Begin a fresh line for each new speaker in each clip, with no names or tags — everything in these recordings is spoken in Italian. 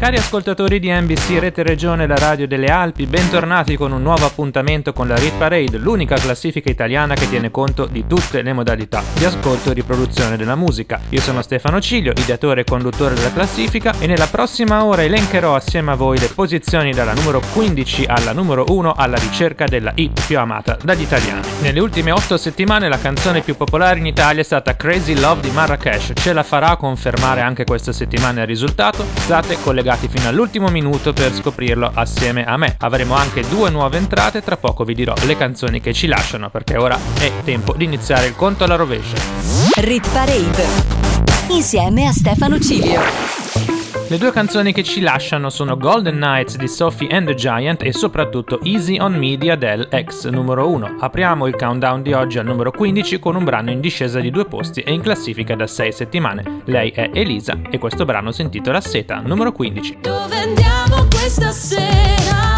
Cari ascoltatori di NBC Rete Regione La Radio delle Alpi, bentornati con un nuovo appuntamento con la Rit Parade, l'unica classifica italiana che tiene conto di tutte le modalità di ascolto e riproduzione della musica. Io sono Stefano Ciglio, ideatore e conduttore della classifica e nella prossima ora elencherò assieme a voi le posizioni dalla numero 15 alla numero 1 alla ricerca della hit più amata dagli italiani. Nelle ultime 8 settimane la canzone più popolare in Italia è stata Crazy Love di Marrakesh. Ce la farà confermare anche questa settimana il risultato? State collegati collegati fino all'ultimo minuto per scoprirlo assieme a me. Avremo anche due nuove entrate, tra poco vi dirò le canzoni che ci lasciano perché ora è tempo di iniziare il conto alla rovescia.
Rit Parade insieme a Stefano Cilio.
Le due canzoni che ci lasciano sono Golden Nights di Sophie and the Giant e soprattutto Easy on Me di Adele ex numero 1. Apriamo il countdown di oggi al numero 15 con un brano in discesa di due posti e in classifica da 6 settimane. Lei è Elisa e questo brano si intitola Seta, numero 15.
Dove andiamo questa sera?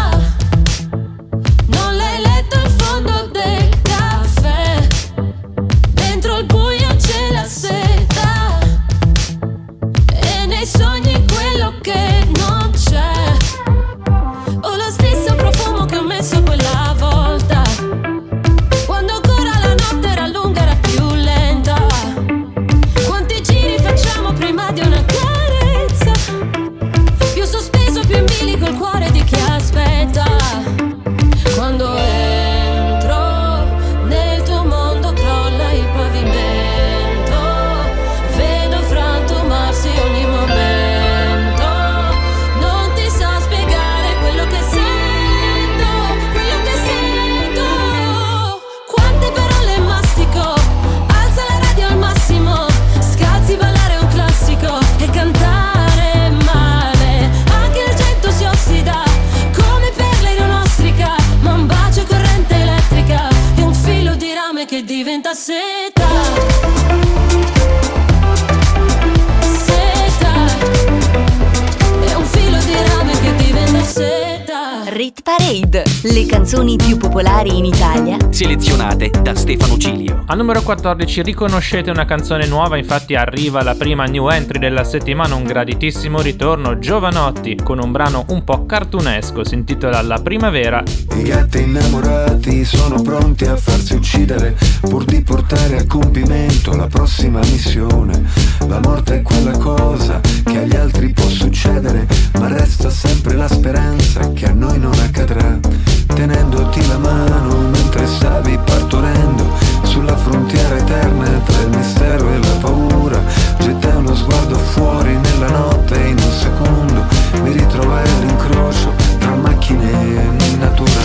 Al
numero 14 riconoscete una canzone nuova, infatti arriva la prima new entry della settimana, un graditissimo ritorno, Giovanotti, con un brano un po' cartunesco, si intitola La primavera.
I gatti innamorati sono pronti a farsi uccidere pur di portare a compimento la prossima missione. La morte è quella cosa che agli altri può succedere, ma resta sempre la speranza che a noi non accadrà. Tenendoti la mano mentre stavi partorendo sulla frontiera eterna tra il mistero e la paura, gettai uno sguardo fuori nella notte e in un secondo mi ritrovai all'incrocio tra macchine e natura.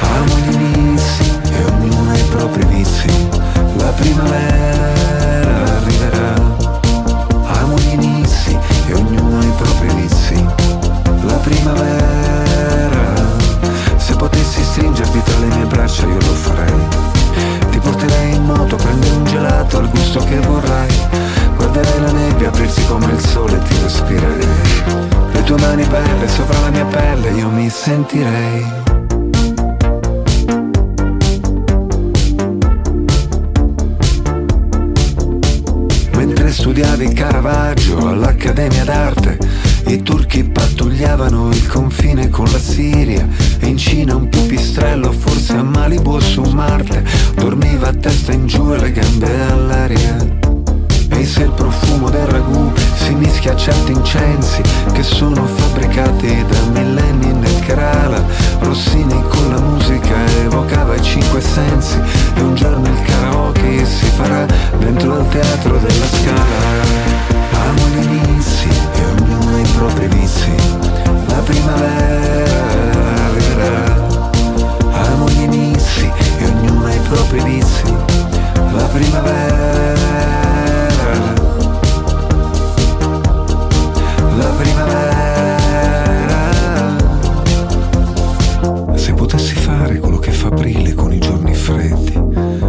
Amo gli inizi e ognuno ha i propri vizi. La primavera arriverà. Amo gli inizi e ognuno ha i propri vizi. La primavera. Se potessi stringerti tra le mie braccia io lo farei. Ti porterei in moto, prendere un gelato al gusto che vorrai. Guarderei la nebbia aprirsi come il sole e ti respirerei. Le tue mani belle sopra la mia pelle io mi sentirei. Mentre studiavi Caravaggio all'Accademia d'Arte, i turchi pattugliavano il confine con la Siria e in Cina un pipistrello, forse a Malibu o su Marte, dormiva a testa in giù e le gambe all'aria. E se il profumo del ragù si mischia a certi incensi che sono fabbricati da millenni Kerala, Rossini con la musica evocava i cinque sensi e un giorno il karaoke si farà dentro al teatro della scala. Amo gli inizi e ognuno ha i propri vizi, la primavera arriverà. Amo gli inizi e ognuno ha i propri vizi, la primavera. aprile con i giorni freddi,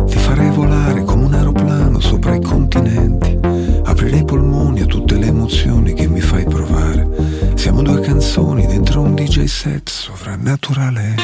ti farei volare come un aeroplano sopra i continenti, aprirei i polmoni a tutte le emozioni che mi fai provare. Siamo due canzoni dentro un DJ set sovrannaturale.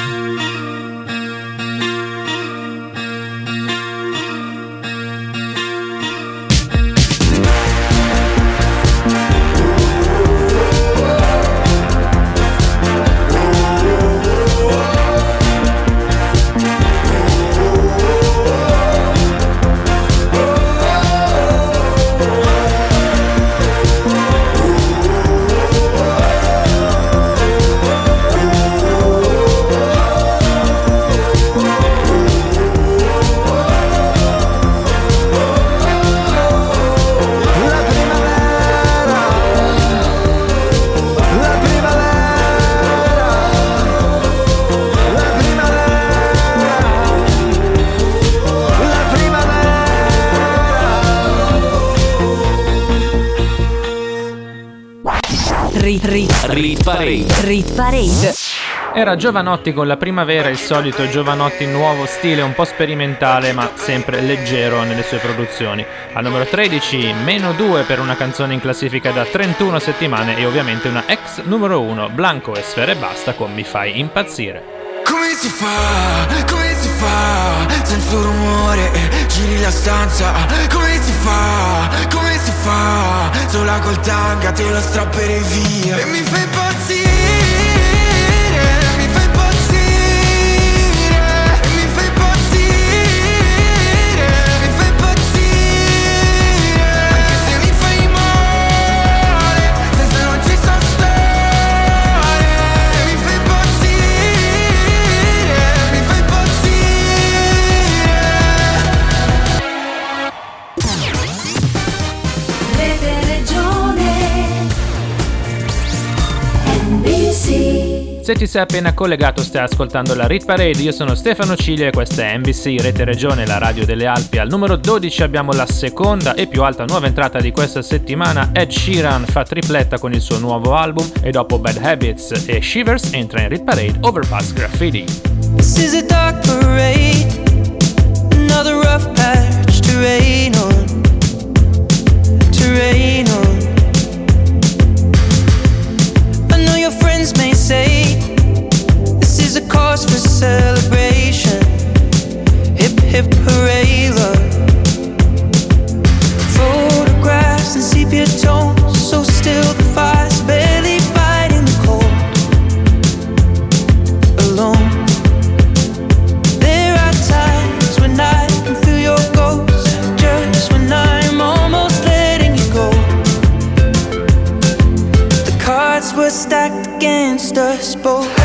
Rit Parade.
Rit Parade.
Era Giovanotti con la primavera, il solito Giovanotti nuovo stile un po' sperimentale ma sempre leggero nelle sue produzioni. Al numero 13, meno 2 per una canzone in classifica da 31 settimane e ovviamente una ex numero 1, Blanco e Sfere Basta con Mi fai impazzire.
Come si fa, come si fa, senza rumore, giri la stanza Come si fa, come si fa, sola col tanga te lo strapperei via E mi fai impazzire Se
ti sei appena collegato stai ascoltando la Rit Parade, io sono Stefano Ciglia e questa è NBC Rete Regione, la radio delle Alpi. Al numero 12 abbiamo la seconda e più alta nuova entrata di questa settimana, Ed Sheeran fa tripletta con il suo nuovo album e dopo Bad Habits e Shivers entra in Rit Parade Overpass Graffiti.
This is a dark parade, another rough patch to rain on, to rain on. Say this is a cause for celebration. Hip hip hooray, love. Photographs and sepia tones, against us both.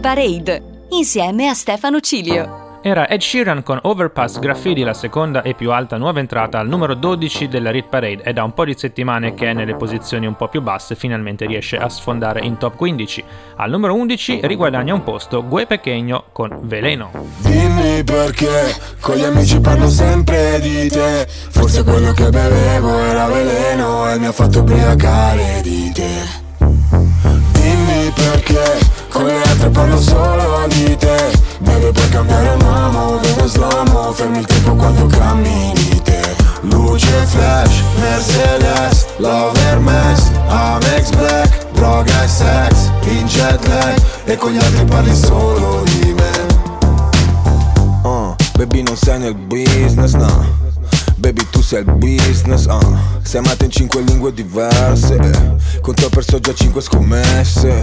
Parade, insieme a Stefano Cilio.
Era Ed Sheeran con Overpass Graffiti, la seconda e più alta nuova entrata al numero 12 della Rit Parade. È da un po' di settimane che è nelle posizioni un po' più basse, finalmente riesce a sfondare in top 15. Al numero 11 riguadagna un posto Gue Pechegno con Veleno.
Dimmi perché con gli amici parlo sempre di te. Forse quello che bevevo era veleno e mi ha fatto ubriacare di te. Dimmi perché con le altre parlo solo di te. Beve puoi cambiare un uomo, vedo slomo Fermi il tempo quando cammini te. Luce flash, Mercedes Love Hermes, Amex Black Droga e sex, in jet lag E con gli altri parli solo di me. Uh, Baby non sei nel business, no Baby tu sei il business, uh. Sei amata in cinque lingue diverse eh. Con te ho perso già cinque scommesse.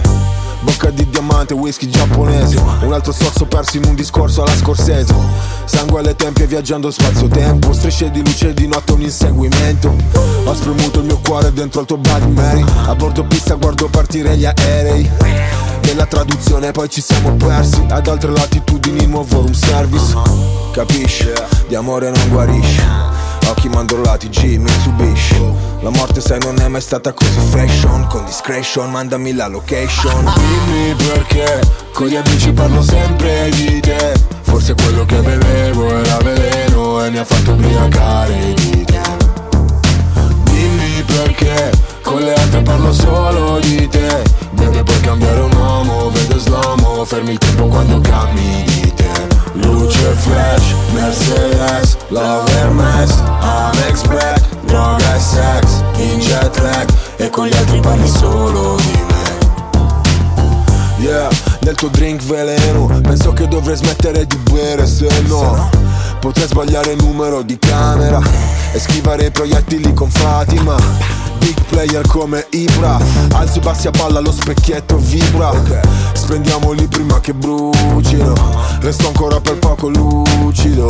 Bocca di diamante, whisky giapponese. Un altro sorso perso in un discorso alla scorsese. Sangue alle tempie viaggiando spazio-tempo. Strisce di luce di notte un inseguimento. Ho spremuto il mio cuore dentro al tuo Bloody Mary. A bordo pista guardo partire gli aerei. Nella traduzione poi ci siamo persi. Ad altre latitudini nuovo room service. Capisci? Di amore non guarisce Occhi mandorlati, G, Mitsubishi La morte sai non è mai stata così fashion. Con discretion mandami la location. Dimmi perché Con gli amici parlo sempre di te. Forse quello che bevevo era veleno E mi ha fatto ubriacare di te. Dimmi perché Con le altre parlo solo di te. Deve puoi cambiare un uomo Vedo slomo Fermi il tempo quando cammini te Luce flash, Mercedes, Love Hermes, Amex Black Droga e sex, in jet lag E con gli altri parli solo di me. Yeah, nel tuo drink veleno. Penso che dovrei smettere di bere se no Potrei sbagliare il numero di camera E schivare i proiettili con Fatima. Big player come Ibra Alzi bassi a palla, lo specchietto vibra. Spendiamoli prima che brucino Resto ancora per poco lucido.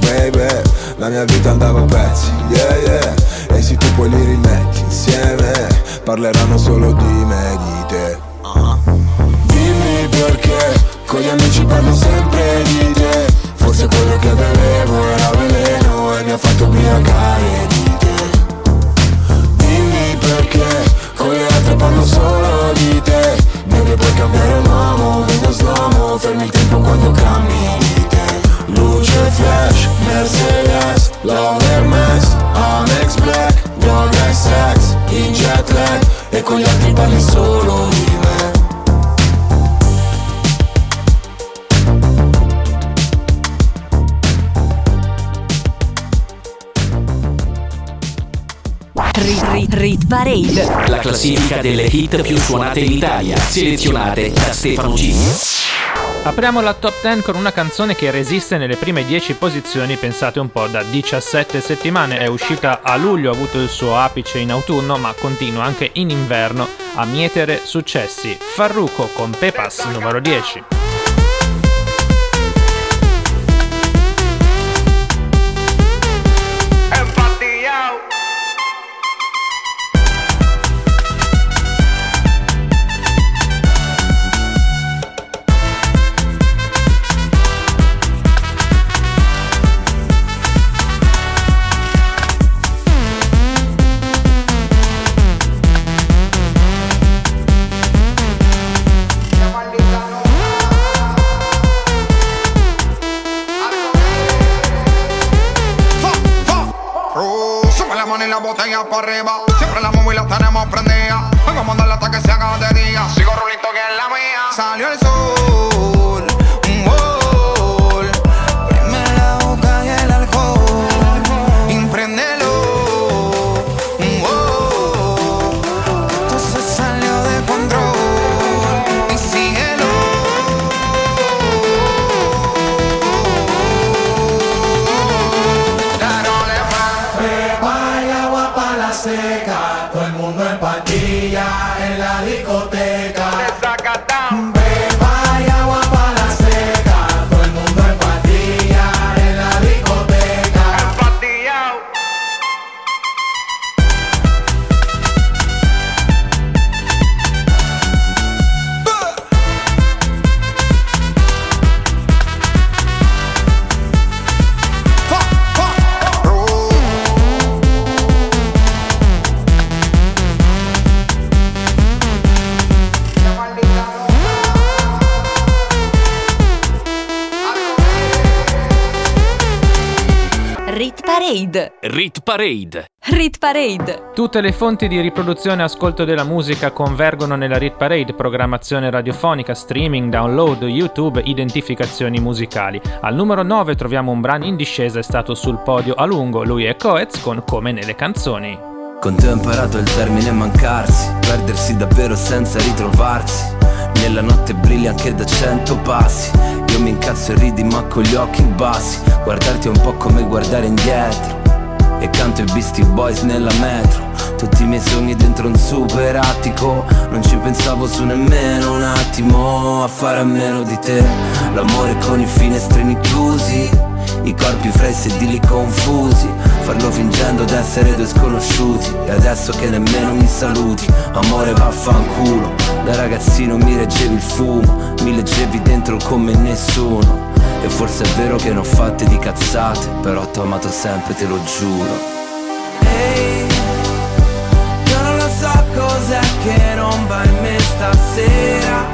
Baby, la mia vita andava a pezzi Yeah, yeah. E se tu poi li rimetti insieme Parleranno solo di me di te
classifica delle hit più suonate in Italia, selezionate da Stefano G.
Apriamo la top 10 con una canzone che resiste nelle prime 10 posizioni, pensate un po', da 17 settimane. È uscita a luglio, ha avuto il suo apice in autunno, ma continua anche in inverno a mietere successi. Farruco con Pepas numero 10.
Siempre la móvil la tenemos prendida. Vengo a mandarla hasta que se haga de día. Sigo rulito que es la mía.
Parade.
Rit Parade.
Rit Parade.
Tutte le fonti di riproduzione e ascolto della musica convergono nella Rit Parade, programmazione radiofonica, streaming, download, YouTube, identificazioni musicali. Al numero 9 troviamo un brano in discesa, è stato sul podio a lungo, lui è Coez con Come nelle canzoni.
Con te ho imparato il termine mancarsi, perdersi davvero senza ritrovarsi. Nella notte brilli anche da cento passi. Io mi incazzo e ridi ma con gli occhi bassi. Guardarti è un po' come guardare indietro. E canto i Beastie Boys nella metro Tutti i miei sogni dentro un super attico Non ci pensavo su nemmeno un attimo A fare a meno di te L'amore con i finestrini chiusi I corpi fra i sedili confusi Farlo fingendo d'essere due sconosciuti. E adesso che nemmeno mi saluti Amore vaffanculo. Da ragazzino mi reggevi il fumo Mi leggevi dentro come nessuno. E forse è vero che ne ho fatte di cazzate Però t'ho amato sempre, te lo giuro. Ehi, io non lo so cos'è che non va in me stasera.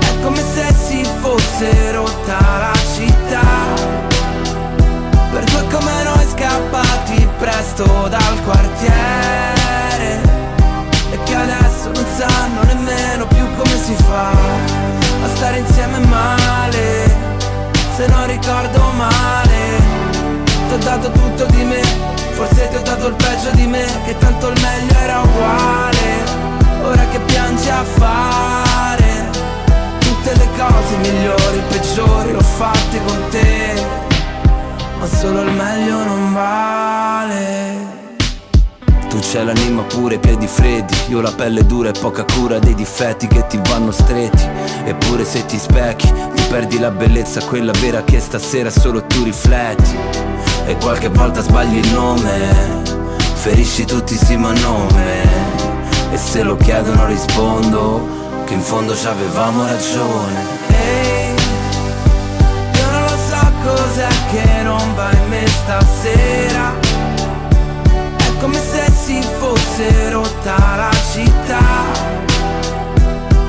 È come se si fosse rotta la città presto dal quartiere. E che adesso non sanno nemmeno più come si fa A stare insieme male. Se non ricordo male Ti ho dato tutto di me. Forse ti ho dato il peggio di me Che tanto il meglio era uguale. Ora che piangi a fare Tutte le cose migliori, peggiori L'ho fatte con te Ma solo il meglio non vale. Tu c'hai l'anima pure, piedi freddi. Io la pelle dura e poca cura dei difetti che ti vanno stretti. Eppure se ti specchi Ti perdi la bellezza, quella vera che stasera solo tu rifletti. E qualche volta sbagli il nome. Ferisci tutti sì ma nome. E se lo chiedono rispondo Che in fondo ci avevamo ragione che non va in me stasera. Come se si fosse rotta la città.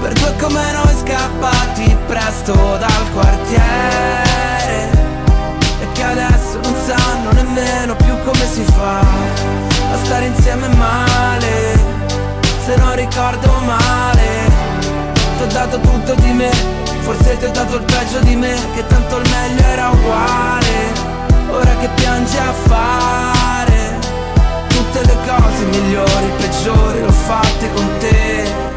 Per due come noi scappati presto dal quartiere. E che adesso non sanno nemmeno più come si fa A stare insieme male. Se non ricordo male Ti ho dato tutto di me Forse ti ho dato il peggio di me Che tanto il meglio era uguale. Ora che piangi a fare tutte le cose migliori, peggiori l'ho fatte con te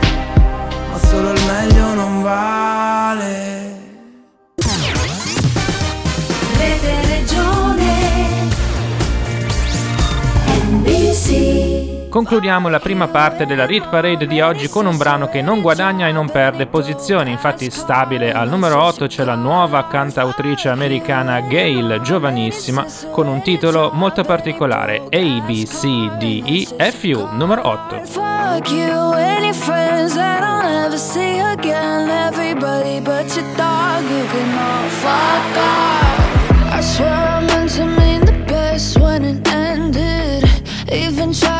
Concludiamo la prima parte della Rit Parade di oggi con un brano che non guadagna e non perde posizioni, infatti stabile al numero 8 c'è la nuova cantautrice americana Gail, giovanissima, con un titolo molto particolare, A, B, C, D, E, F, U, numero 8.
Fuck you, any friends that I'll never see again. Everybody but your dog, you can all fuck off. I swear I meant to mean the best when it ended. Even tried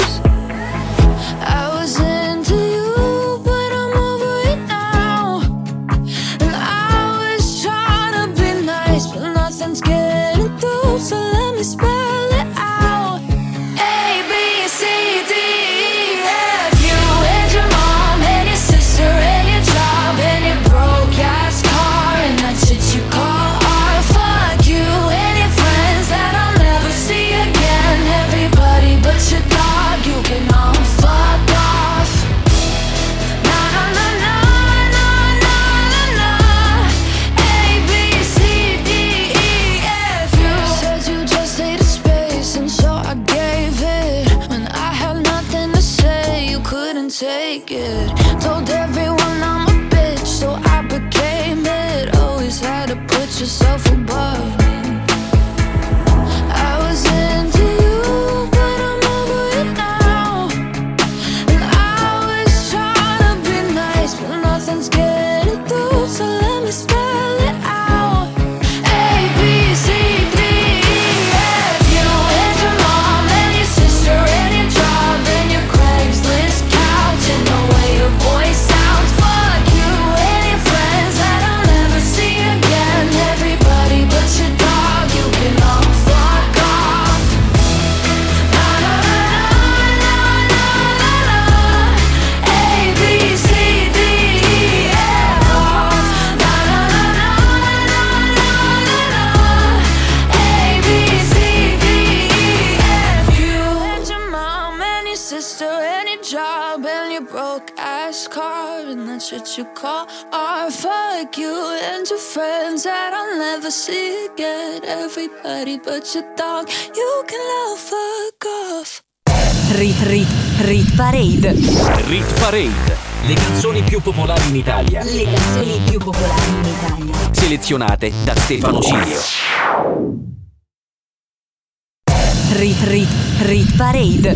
sister any job and your broke ass car and that's what you call art. Fuck you and your friends that I'll never see again. Everybody but your dog, you can love fuck off.
Rit Rit Rit Parade
Rit Parade Le canzoni più popolari in Italia
Le canzoni più popolari in Italia
Selezionate da Stefano Cilio
Rit Rit Rit Parade.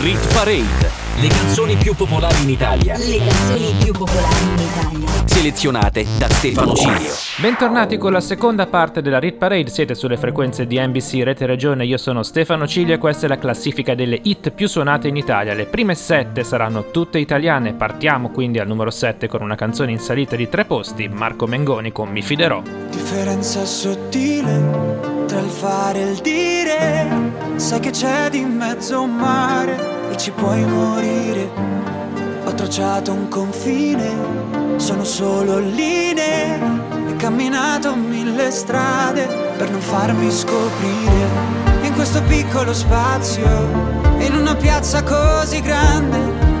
Rit Parade. Le canzoni più popolari in Italia.
Le canzoni più popolari in Italia.
Selezionate da Stefano Cilio.
Bentornati con la seconda parte della Rit Parade, siete sulle frequenze di NBC Rete Regione, io sono Stefano Cilio e questa è la classifica delle hit più suonate in Italia. Le prime sette saranno tutte italiane, partiamo quindi al numero 7 con una canzone in salita di tre posti, Marco Mengoni con Mi fiderò.
Differenza sottile tra il fare e il dire, sai che c'è di mezzo un mare e ci puoi morire. Ho tracciato un confine, sono solo linee e camminato mille strade per non farmi scoprire. In questo piccolo spazio, in una piazza così grande,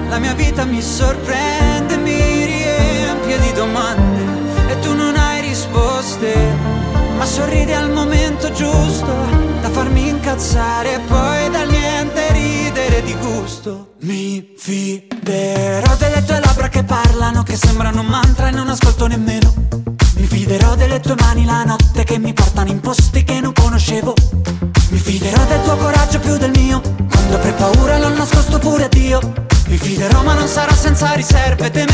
la mia vita mi sorprende, mi riempie di domande e tu non hai risposte, ma sorridi al momento giusto farmi incazzare e poi dal niente ridere di gusto. Mi fiderò delle tue labbra che parlano, che sembrano un mantra e non ascolto nemmeno. Mi fiderò delle tue mani la notte che mi portano in posti che non conoscevo. Mi fiderò del tuo coraggio più del mio, quando avrei paura l'ho nascosto pure a Dio. Mi fiderò ma non sarà senza riserve, temere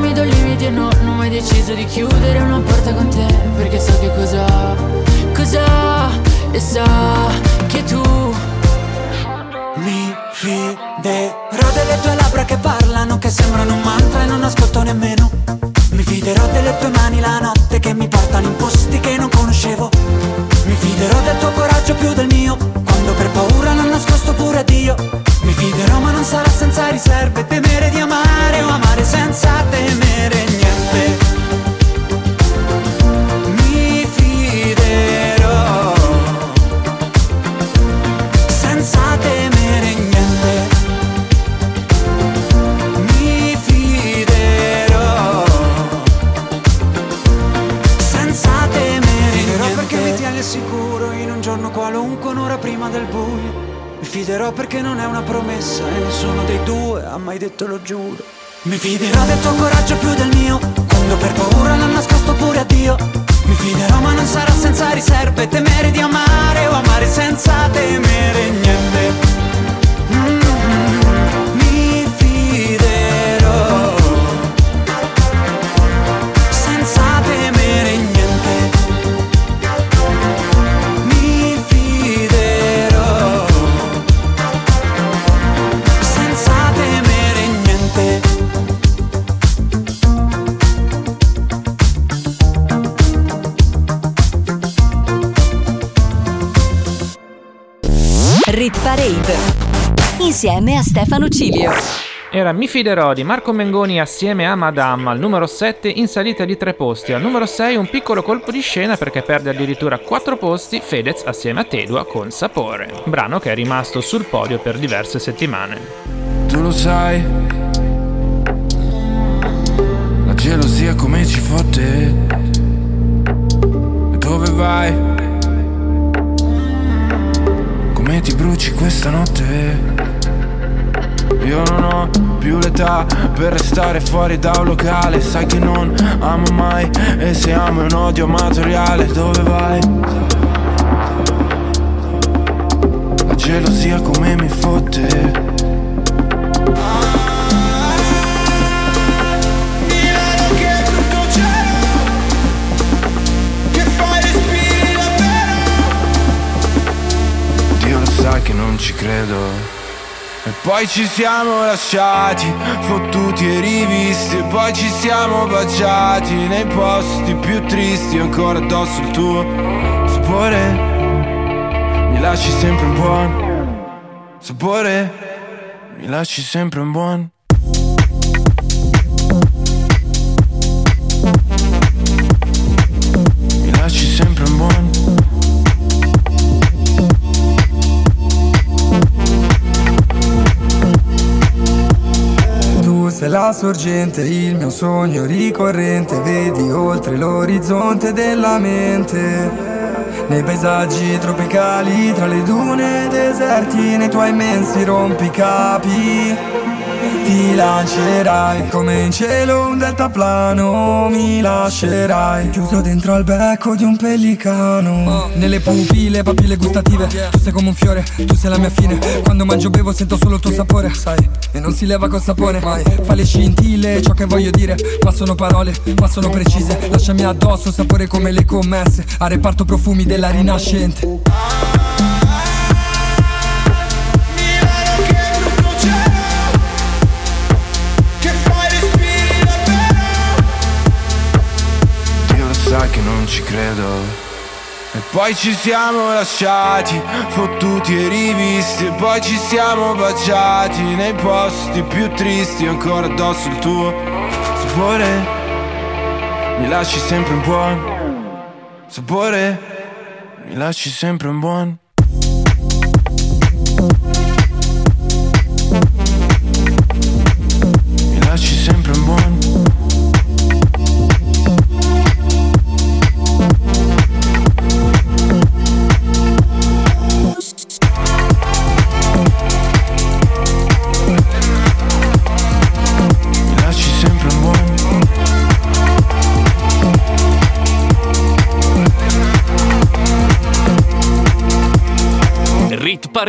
e no, non ho mai deciso di chiudere una porta con te Perché so che cosa, cosa E so che tu
Mi fiderò delle tue labbra che parlano, che sembrano un mantra e non ascolto nemmeno.
Stefano Cilio.
Era Mi fiderò di Marco Mengoni assieme a Madame al numero 7 in salita di tre posti. Al numero 6 un piccolo colpo di scena perché perde addirittura 4 posti Fedez assieme a Tedua con Sapore, brano che è rimasto sul podio per diverse settimane.
Tu lo sai La gelosia come ci fotte E dove vai Come ti bruci questa notte io non ho più l'età per restare fuori da un locale. Sai che non amo mai e se amo è un odio amatoriale. Dove vai? La gelosia come mi fotte. Dio lo sa che non
ci credo. E poi ci siamo lasciati, fottuti e rivisti. E poi ci siamo baciati nei posti più tristi. Ancora addosso il tuo sapore. Mi lasci sempre un buon sapore. Mi lasci sempre un buon
la sorgente, il mio sogno ricorrente Vedi oltre l'orizzonte della mente nei paesaggi tropicali, tra le dune deserti, nei tuoi immensi rompicapi. Ti lancerai come in cielo un deltaplano Mi lascerai. Chiuso dentro al becco di un pellicano. Nelle pupille, papille gustative Tu sei come un fiore, tu sei la mia fine. Quando mangio bevo sento solo il tuo sapore Sai, e non si leva col sapore mai. Fa le scintille, ciò che voglio dire Ma sono parole, ma sono precise. Lasciami addosso, sapore come le commesse A reparto profumi della rinascente
ci credo. E poi ci siamo lasciati, fottuti e rivisti. E poi ci siamo baciati nei posti più tristi. Ancora addosso il tuo sapore. Mi lasci sempre un buon sapore. Mi lasci sempre un buon.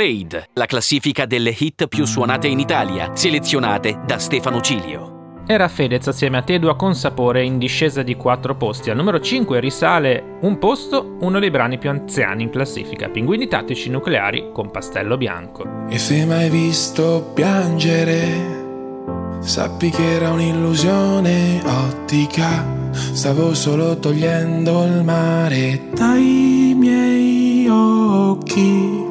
Parade, la classifica delle hit più suonate in Italia, selezionate da Stefano Cilio.
Era Fedez assieme a Tedua con sapore in discesa di 4 posti. Al numero 5 risale un posto uno dei brani più anziani in classifica, Pinguini tattici nucleari con Pastello Bianco.
E se mai visto piangere, sappi che era un'illusione ottica. Stavo solo togliendo il mare dai miei occhi.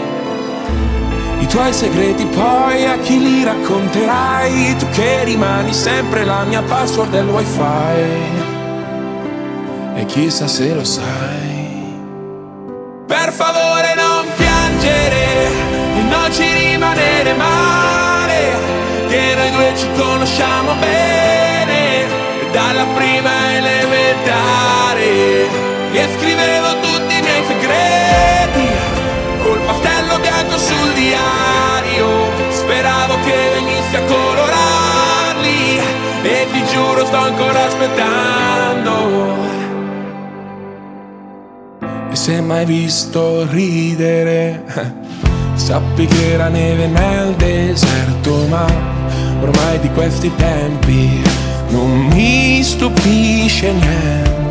Tuoi segreti poi a chi li racconterai? Tu che rimani sempre la mia password del wifi. E chissà se lo sai. Per favore non piangere e non ci rimanere male Che noi due ci conosciamo bene Dalla prima elementare E scrivevo tutti i miei segreti Col pastello bianco sul diario Speravo che venissi a colorarli E ti giuro sto ancora aspettando e se mai visto ridere, sappi che era neve nel deserto, ma ormai di questi tempi non mi stupisce niente.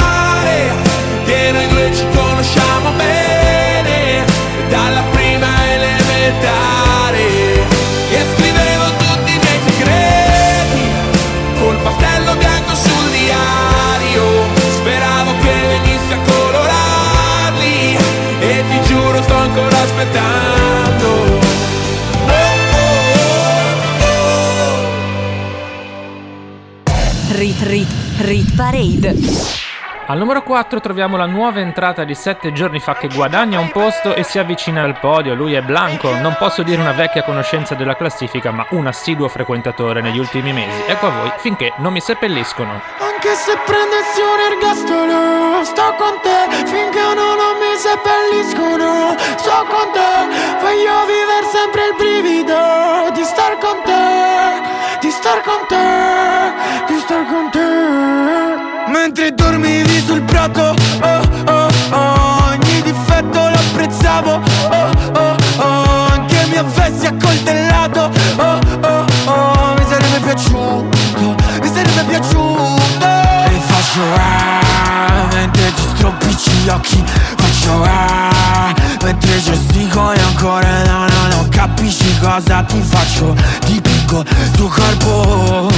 noi due ci conosciamo bene. Dalla prima elementare e scrivevo tutti i miei segreti col pastello bianco sul diario. Speravo che venisse a colorarli e ti giuro sto ancora aspettando. Rit Rit Rit
Parade.
Al numero 4 troviamo la nuova entrata di 7 giorni fa che guadagna un posto e si avvicina al podio. Lui è Blanco, non posso dire una vecchia conoscenza della classifica, ma un assiduo frequentatore negli ultimi mesi. Ecco a voi finché non mi seppelliscono.
Anche se prendessi un ergastolo, sto con te finché non, non mi seppelliscono. Sto con te, voglio vivere sempre il brivido di star con te, di star con te, di star con te.
Mentre dormivi sul prato, oh oh oh Ogni difetto l'apprezzavo, oh oh oh Anche mi avessi accoltellato, oh oh oh Mi sarebbe piaciuto, mi sarebbe piaciuto. E faccio ah, mentre ti stropicci gli occhi Faccio ah, mentre gesticoli ancora no no no Capisci cosa ti faccio, dipingo tuo corpo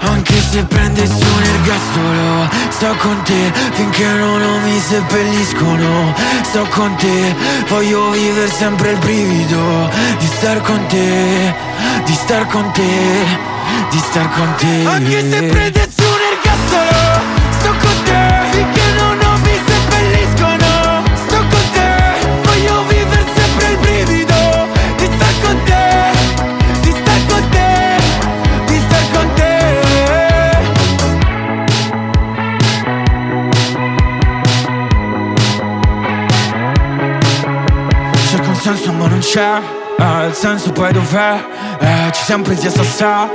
anche se prendessi un ergastolo Sto con te finché non, non mi seppelliscono. Sto con te, voglio vivere sempre il brivido Di star con te, di star con te, di star con te. Anche se prendessi c'è eh, Il senso poi dov'è? Eh, ci siamo presi a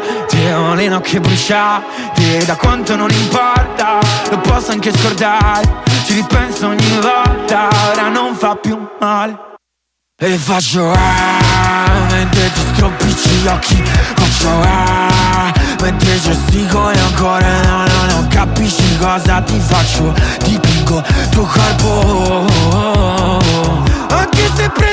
Ho le nocche bruciate Da quanto non importa Lo posso anche scordare Ci ripenso ogni volta Ora non fa più male e faccio ah, mentre ti stropicci gli occhi Faccio ah, mentre gesticoli ancora No, no, no, capisci cosa ti faccio Dipingo tuo corpo Anche se prendessi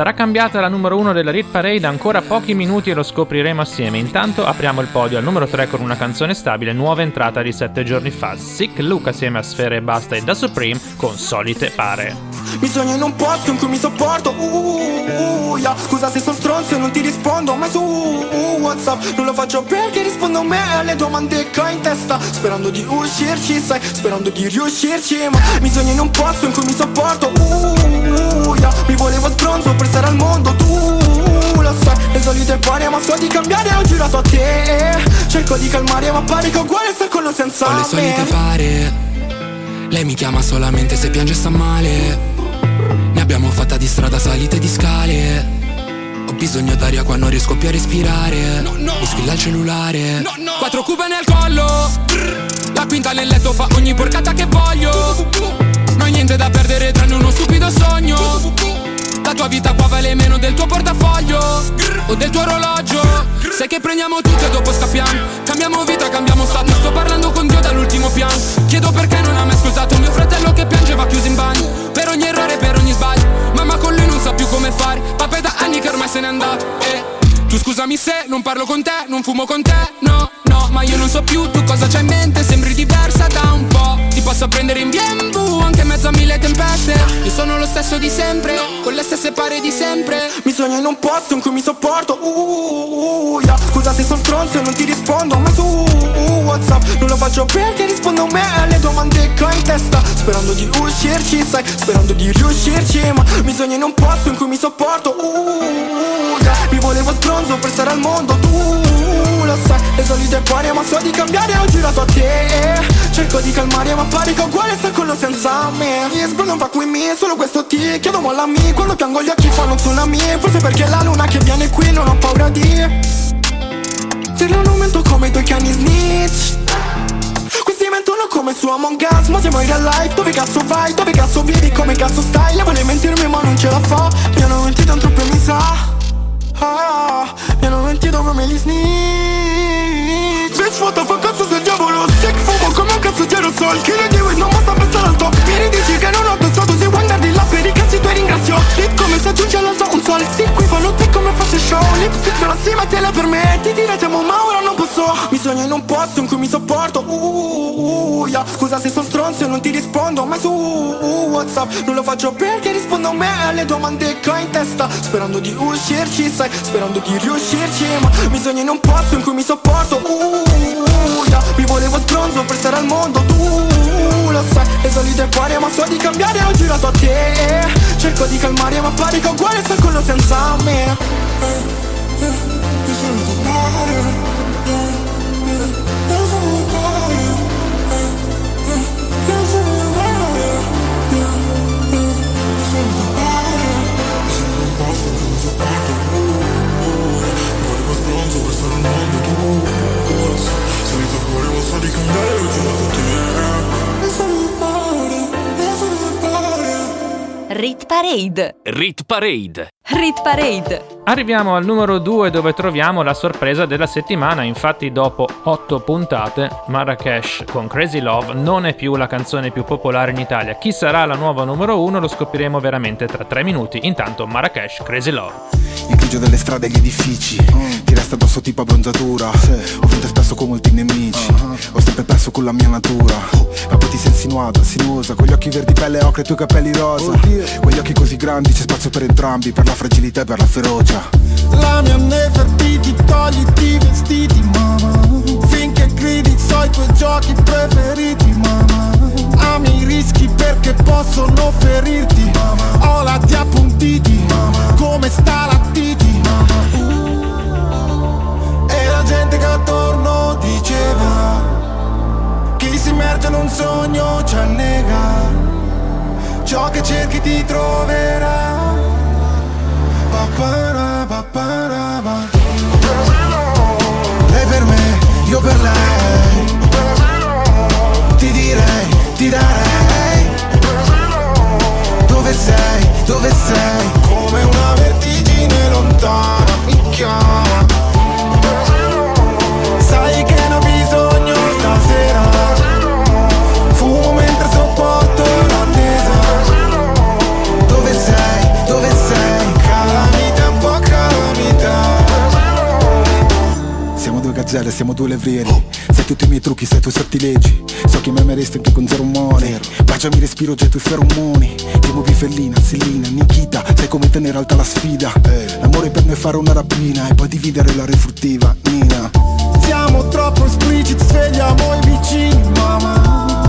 Sarà cambiata la numero 1 della Rit Parade ancora pochi minuti e lo scopriremo assieme. Intanto apriamo il podio al numero 3 con una canzone stabile, nuova entrata di 7 giorni fa. Sick Luke assieme a Sfere e Basta e da Supreme con Solite Pare.
Mi sogno in un posto in cui mi sopporto. Uh, uh, uh, yeah. Scusa se sono stronzo e non ti rispondo mai su uh, Whatsapp Non lo faccio perché rispondo a me alle domande che ho in testa. Sperando di uscirci, sai, sperando di riuscirci Ma mi sogno in un posto in cui mi sopporto. Uh, uh, yeah. Mi volevo stronzo per stare al mondo Tu lo sai, le solite pare ma so di cambiare Ho girato a te. Cerco di calmare ma pare che uguale sta con lo senza
Ho le solite
me
pare. Lei mi chiama solamente se piange sta male Ne abbiamo fatta di strada, salite di scale. Ho bisogno d'aria quando non riesco più a respirare. Mi squilla il cellulare.
Quattro cube nel collo. La quinta nel letto fa ogni porcata che voglio. Non ho niente da perdere tranne uno stupido sogno. La tua vita qua vale meno del tuo portafoglio. O del tuo orologio. Sai che prendiamo tutto e dopo scappiamo. Cambiamo vita, cambiamo stato. Sto parlando con Dio dall'ultimo piano. Chiedo perché non ha mai ascoltato Mio fratello che piange va chiuso in bagno ogni errore, per ogni sbaglio. Mamma con lui non sa più come fare. Papà da anni che ormai se n'è andato. E tu scusami se non parlo con te, non fumo con te, no, no Ma io non so più tu cosa c'hai in mente, sembri diversa da un po' posso prendere in BMW anche in mezzo a mille tempeste. Io sono lo stesso di sempre, con le stesse pare di sempre.
Mi sogno in un posto in cui mi sopporto. Uh, uh, uh, yeah. Scusa se sono stronzo e non ti rispondo mai su uh, Whatsapp Non lo faccio perché rispondo a me alle domande che ho in testa. Sperando di uscirci, sai, sperando di riuscirci Ma mi sogno in un posto in cui mi sopporto. Uh, yeah. Mi volevo stronzo per stare al mondo Tu lo sai, le solite pare ma so di cambiare Ho girato a te. Cerco di calmare ma pare è uguale sta con senza me. Yes, non va qui mi, solo questo ti chiedo mollami Quando piango gli occhi fanno tsunami. Forse perché la luna che viene qui non ho paura di a un aumento come i tuoi cani snitch. Questi mentono come su Among Us Ma siamo in real life, dove cazzo vai? Dove cazzo vivi? Come cazzo stai? Le vuole mentirmi ma non ce la fa. Mi hanno mentito un troppo e mi sa. Ah, Mi hanno mentito come gli snitch Bitch, what the fuck, cazzo sei diavolo? Sick, fumo come un cazzo di aerosol. Chi le dico non basta pensare al top Mi ridici che non ho pensato Se vuoi andare là per i cazzi tuoi ringrazio. Lip come se aggiunge all'alto un sol. Sì, qui fanno te come fosse show. Lipstick sulla cima te la permetti Diretiamo ma ora non posso. Mi sogno in un posto in cui mi sopporto. Uh, uh, uh, yeah. Scusa se sono stronzo e non ti rispondo mai su uh, Whatsapp. Non lo faccio perché rispondo a me alle domande che ho in testa. Sperando di uscirci, sai Sperando di riuscirci Ma mi sogno in un posto in cui mi sopporto. Uh, volevo stronzo per stare al mondo Tu lo sai. Le solite pare ma so di cambiare Ho girato a te Cerco di calmare ma pare che uguale sta quello senza me
Rit Parade.
Rit Parade.
Rit Parade.
Arriviamo al numero 2 dove troviamo la sorpresa della settimana, infatti dopo 8 puntate Marrakesh con Crazy Love non è più la canzone più popolare in Italia. Chi sarà la nuova numero 1 lo scopriremo veramente tra 3 minuti. Intanto Marrakesh, Crazy Love.
Il grigio delle strade e gli edifici. Ti resta addosso tipo abbronzatura. Ho vinto spesso con molti nemici. Ho sempre perso con la mia natura. Ma poi ti sei insinuata, sinuosa Con gli occhi verdi pelle ocre e i tuoi capelli rosa. Quegli occhi così grandi c'è spazio per entrambi Per la fragilità e per la ferocia.
La mia Nefertiti, togliti i vestiti, mamma. Finché gridi so i tuoi giochi preferiti, mamma Ami i rischi perché possono ferirti. Ho lati appuntiti, come stalattiti E la gente che attorno diceva Chi si immerge in un sogno ci annega. Ciò che cerchi ti troverà. Papara, papara, pa.
Lei per me, io per lei ti darei Dove sei, dove sei?
Come una vertigine lontana mi chiama Sai
Siamo due gazzelle, siamo due levrieri. Sai tutti i miei trucchi, sai i tuoi sortilegi So che mi ameresti anche con zero umore. Baciami respiro già i feromoni. Ti muovi fellina, Selina, Nikita Sai come tenere alta la sfida? L'amore per me è fare una rapina E poi dividere la refruttiva, Nina.
Siamo troppo espliciti, svegliamo i vicini, mamma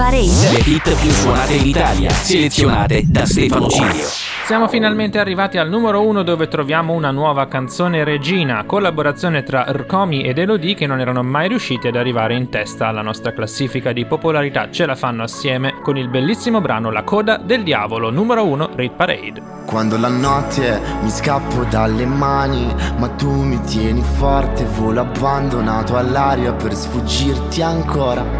Parade. Le hit più suonate in Italia, selezionate da Stefano Cilio.
Siamo finalmente arrivati al numero 1 dove troviamo una nuova canzone regina, collaborazione tra Rcomi ed Elodie che non erano mai riusciti ad arrivare in testa alla nostra classifica di popolarità. Ce la fanno assieme con il bellissimo brano La coda del diavolo, numero 1 Rate Parade.
Quando la notte mi scappo dalle mani, ma tu mi tieni forte, volo abbandonato all'aria per sfuggirti ancora.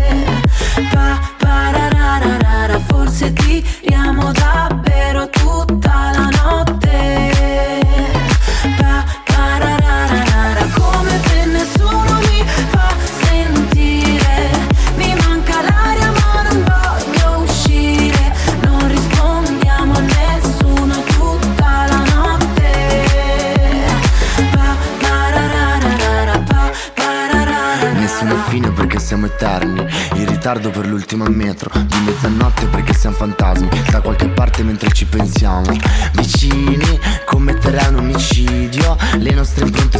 Pa, parararara, forse tiriamo davvero tutta la notte. Pa, parararara, come te nessuno mi fa sentire. Mi manca l'aria ma non voglio uscire. Non rispondiamo a nessuno tutta la notte. Pa, parararara, pa, parararara.
Nessuna fine perché siamo eterni ritardo per l'ultima metro Di mezzanotte perché siamo fantasmi Da qualche parte mentre ci pensiamo. Vicini commetterei un omicidio Le nostre impronte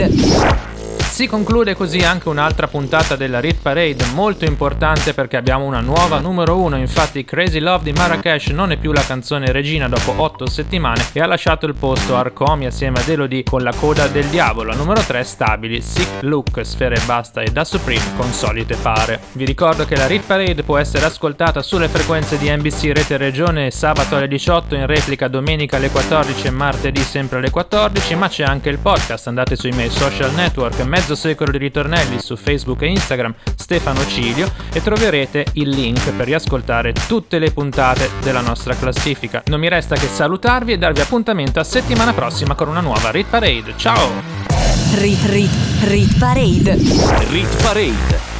Rit Parade.
Si conclude così anche un'altra puntata della Rit Parade molto importante perché abbiamo una nuova numero 1, infatti Crazy Love di Marrakesh non è più la canzone regina dopo 8 settimane e ha lasciato il posto a Arcomi assieme ad Elodie con la coda del diavolo, numero 3 stabili, Sick Look, Sfere e Basta e Da Supreme con Solite Pare. Vi ricordo che la Rit Parade può essere ascoltata sulle frequenze di NBC Rete Regione sabato alle 18, in replica domenica alle 14 e martedì sempre alle 14, ma c'è anche il podcast, andate sui miei social network, mezzo secolo di ritornelli su Facebook e Instagram Stefano Cilio e troverete il link per riascoltare tutte le puntate della nostra classifica. Non mi resta che salutarvi e darvi appuntamento a settimana prossima con una nuova Rit Parade. Ciao!
Rit Rit Rit Parade.
Rit Parade.